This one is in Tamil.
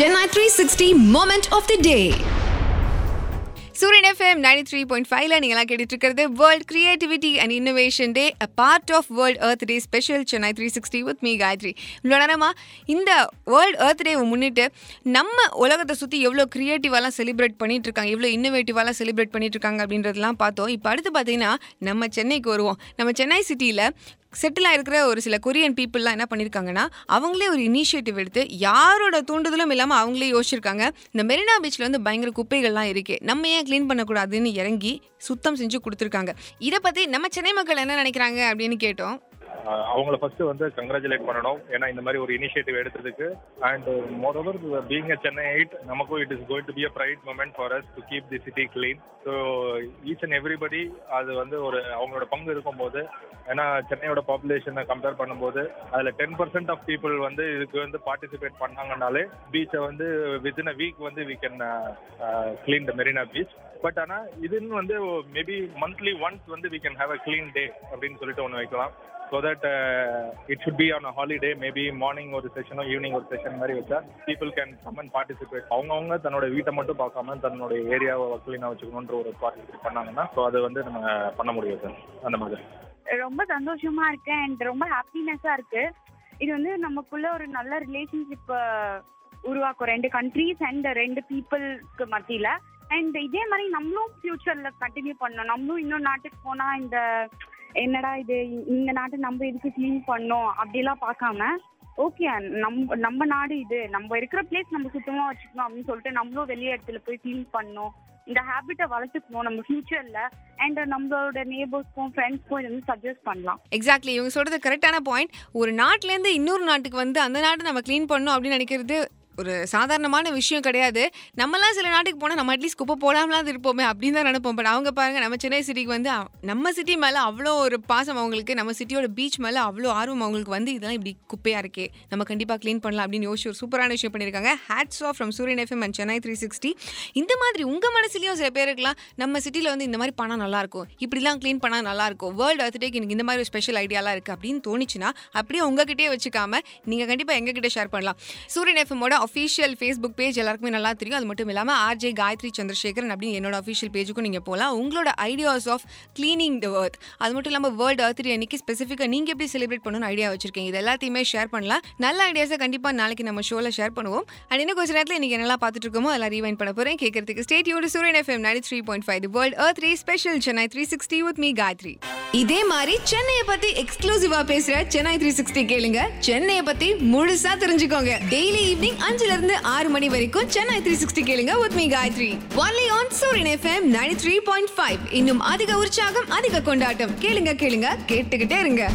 Chennai three sixty moment of the day Suryan FM ninety three point ஃபைவ்ல நீங்களாம் கேட்டுட்டு இருக்கிறது world creativity and innovation day a part of world earth day special Chennai three sixty with me Gayathri இவ்வளோ நேரமா இந்த வேர்ல்ட் எர்த் டேவை முன்னிட்டு நம்ம உலகத்தை சுற்றி எவ்வளோ க்ரியேட்டிவாலாம் செலிப்ரேட் பண்ணிட்டு இருக்காங்க எவ்வளோ இன்னோவேட்டிவாலாம் செலிப்ரேட் பண்ணிட்டு இருக்காங்க அப்படின்றதெல்லாம் பார்த்தோம். இப்போ அடுத்து பார்த்தீங்கன்னா நம்ம சென்னைக்கு வருவோம். நம்ம சென்னை சிட்டியில் செட்டில் ஆகிருக்கிற ஒரு சில கொரியன் பீப்புளெலாம் என்ன பண்ணியிருக்காங்கன்னா அவங்களே ஒரு இனிஷியேட்டிவ் எடுத்து யாரோட தூண்டுதலும் இல்லாமல் அவங்களே யோசிச்சிருக்காங்க. இந்த மெரினா பீச்சில் வந்து பயங்கர குப்பைகள்லாம் இருக்குது நம்ம ஏன் க்ளீன் பண்ணக்கூடாதுன்னு இறங்கி சுத்தம் செஞ்சு கொடுத்துருக்காங்க. இதை பற்றி நம்ம சென்னை மக்கள் என்ன நினைக்கிறாங்க அப்படின்னு கேட்டோம். அவங்கள ஃபர்ஸ்ட் வந்து கங்க்ராச்சுலேட் பண்ணணும். ஏன்னா இந்த மாதிரி ஒரு இனிஷியேட்டிவ் எடுத்ததுக்கு. And moreover being a Chennaiite நமக்கும் it is going to be a pride moment for us to keep the city clean so each and everybody அது வந்து ஒரு அவங்களோட பங்கு இருக்கும்போது ஏன்னா சென்னையோட பாப்புலேஷனை கம்பேர் பண்ணும்போது அதில் டென் பர்சன்ட் ஆஃப் பீப்புள் வந்து இதுக்கு வந்து பார்ட்டிசிபேட் பண்ணாங்கனாலே பீச்சை வந்து வித்தின் அ வீக் வந்து we can clean the Marina beach but ஆனால் இதுன்னு வந்து மேபி மந்த்லி ஒன்ஸ் வந்து we can have a clean day அப்படின்னு சொல்லிட்டு ஒன்று வைக்கலாம். So that it should be on a holiday maybe morning ஒரு செஷனோ ஈவினிங் ஒரு செஷன் மாதிரி வச்சா people can come and participate அவங்கவுங்க தன்னோட வீட்டை மட்டும் பார்க்காம தன்னோட ஏரியாவை க்ளீனாக வச்சுக்கணுன்ற ஒரு பார்ட்டிசிபேட் பண்ணாங்கன்னா ஸோ அது வந்து நம்ம பண்ண முடியும் சார் அந்த மாதிரி. ரொம்ப சந்தோஷமா இருக்கு அண்ட் ரொம்ப ஹாப்பினஸா இருக்கு. இது வந்து நமக்குள்ள ஒரு நல்ல ரிலேஷன்ஷிப் உருவாக்கும். ரெண்டு கண்ட்ரீஸ் அண்ட் ரெண்டு பீப்புளுக்கு மத்தியில. அண்ட் இதே மாதிரி நம்மளும் ஃபியூச்சர்ல கண்டினியூ பண்ணணும். நம்மளும் இன்னொரு நாட்டுக்கு போனா இந்த என்னடா இது? இந்த நாட்டை நம்ம எதுக்கு க்ளீன் பண்ணோம்? அப்படிலாம் பார்க்காம ஓகே நம்ம நம்ம நாடு இது. நம்ம இருக்கிற பிளேஸ் நம்ம சுத்தமா வச்சுக்கணும் அப்படின்னு சொல்லிட்டு நம்மளும் வெளியே இடத்துல போய் க்ளீன் பண்ணணும் இந்த ஹேபிட்டை வளர்த்துக்கணும் நம்ம ஃபியூச்சர்ல அண்ட் நம்மளோட நேபர்ஸ்க்கும் ஃப்ரெண்ட்ஸ்க்கும் இது வந்து சஜஸ்ட் பண்ணலாம். எக்ஸாக்ட்லி இவங்க சொல்கிறது கரெக்டான பாயிண்ட் ஒரு நாட்டிலேருந்து இன்னொரு நாட்டுக்கு வந்து அந்த நாட்டை நம்ம க்ளீன் பண்ணணும் அப்படின்னு நினைக்கிறது ஒரு சாதாரணமான விஷயம் கிடையாது. நம்மலாம் சில நாட்டுக்கு போனால் நம்ம அட்லீஸ்ட் குப்பை போடாமலாம் இருப்போமே அப்படின்னு தான் நினைப்போம். பட் அவங்க பாருங்கள் நம்ம சென்னை சிட்டிக்கு வந்து நம்ம சிட்டி மேலே அவ்வளோ ஒரு பாசம் அவங்களுக்கு நம்ம சிட்டியோட பீச் மேலே அவ்வளோ ஆர்வம் அவங்களுக்கு வந்து இதெல்லாம் இப்படி குப்பையாக இருக்கே நம்ம கண்டிப்பாக க்ளீன் பண்ணலாம் அப்படின்னு யோசிச்சு ஒரு சூப்பரான விஷயம் பண்ணியிருக்காங்க. Hats off from Suryan FM and Chennai three sixty இந்த மாதிரி உங்கள் மனசுலையும் சில பேருக்குலாம் நம்ம சிட்டியில் வந்து இந்த மாதிரி பண்ணால் நல்லாயிருக்கும் இப்படிலாம் க்ளீன் பண்ணால் நல்லாயிருக்கும் வேர்ல்டு அர்த் டேக்கு எனக்கு இந்த மாதிரி ஒரு ஸ்பெஷல் ஐடியாலாம் இருக்குது அப்படின்னு தோணுச்சுன்னா அப்படியே உங்ககிட்டயே வச்சுக்காம நீங்கள் கண்டிப்பாக எங்ககிட்ட ஷேர் பண்ணலாம். சூரியன் எஃப்எம்மோட அஃபீஷியல் ஃபேஸ்புக் பேஜ் எல்லாருக்குமே நல்லா தெரியும். அது மட்டும் இல்லாமல் ஆர்ஜே காயத்ரி சந்திரசேகரன் அப்படின்னு என்னோட அஃபீஷியல் பேஜுக்கும் நீங்கள் போகலாம் உங்களோட ideas of cleaning the earth. அது மட்டும் இல்லாமல் வேர்ல்டு அர்த் டே அன்னைக்கு ஸ்பெசிஃபிக்காக நீங்கள் எப்படி செலிப்ரேட் பண்ணணும்னு ஐடியா வச்சிருக்கீங்க. இது எல்லாத்தையுமே ஷேர் பண்ணலாம். நல்ல ஐடியாஸை கண்டிப்பாக நாளைக்கு நம்ம ஷோவில் ஷேர் பண்ணுவோம். அண்ட் இன்னும் கொஞ்ச நேரத்தில் இன்றைக்கி என்னெல்லாம் பார்த்துட்டு இருக்கோமோ அதெல்லாம் ரீவைண்ட் பண்ண போகிறேன் கேட்கறதுக்கு stay tuned Suryan FM ninety three point five world earth day special Chennai three sixty with me Gayathri இதே மாதிரி சென்னையை பத்தி எக்ஸ்க்ளூசிவா பேசுற சென்னை த்ரீ சிக்ஸ்டி கேளுங்க. சென்னையை பத்தி முழுசா தெரிஞ்சுக்கோங்க. டெய்லி ஈவினிங் அஞ்சுல இருந்து ஆறு மணி வரைக்கும் சென்னை த்ரீ சிக்ஸ்டி கேளுங்க with me Gayathri only on Suryan FM ninety three point five இன்னும் அதிக உற்சாகம் அதிக கொண்டாட்டம். கேளுங்க கேளுங்க கேட்டுக்கிட்டே இருங்க.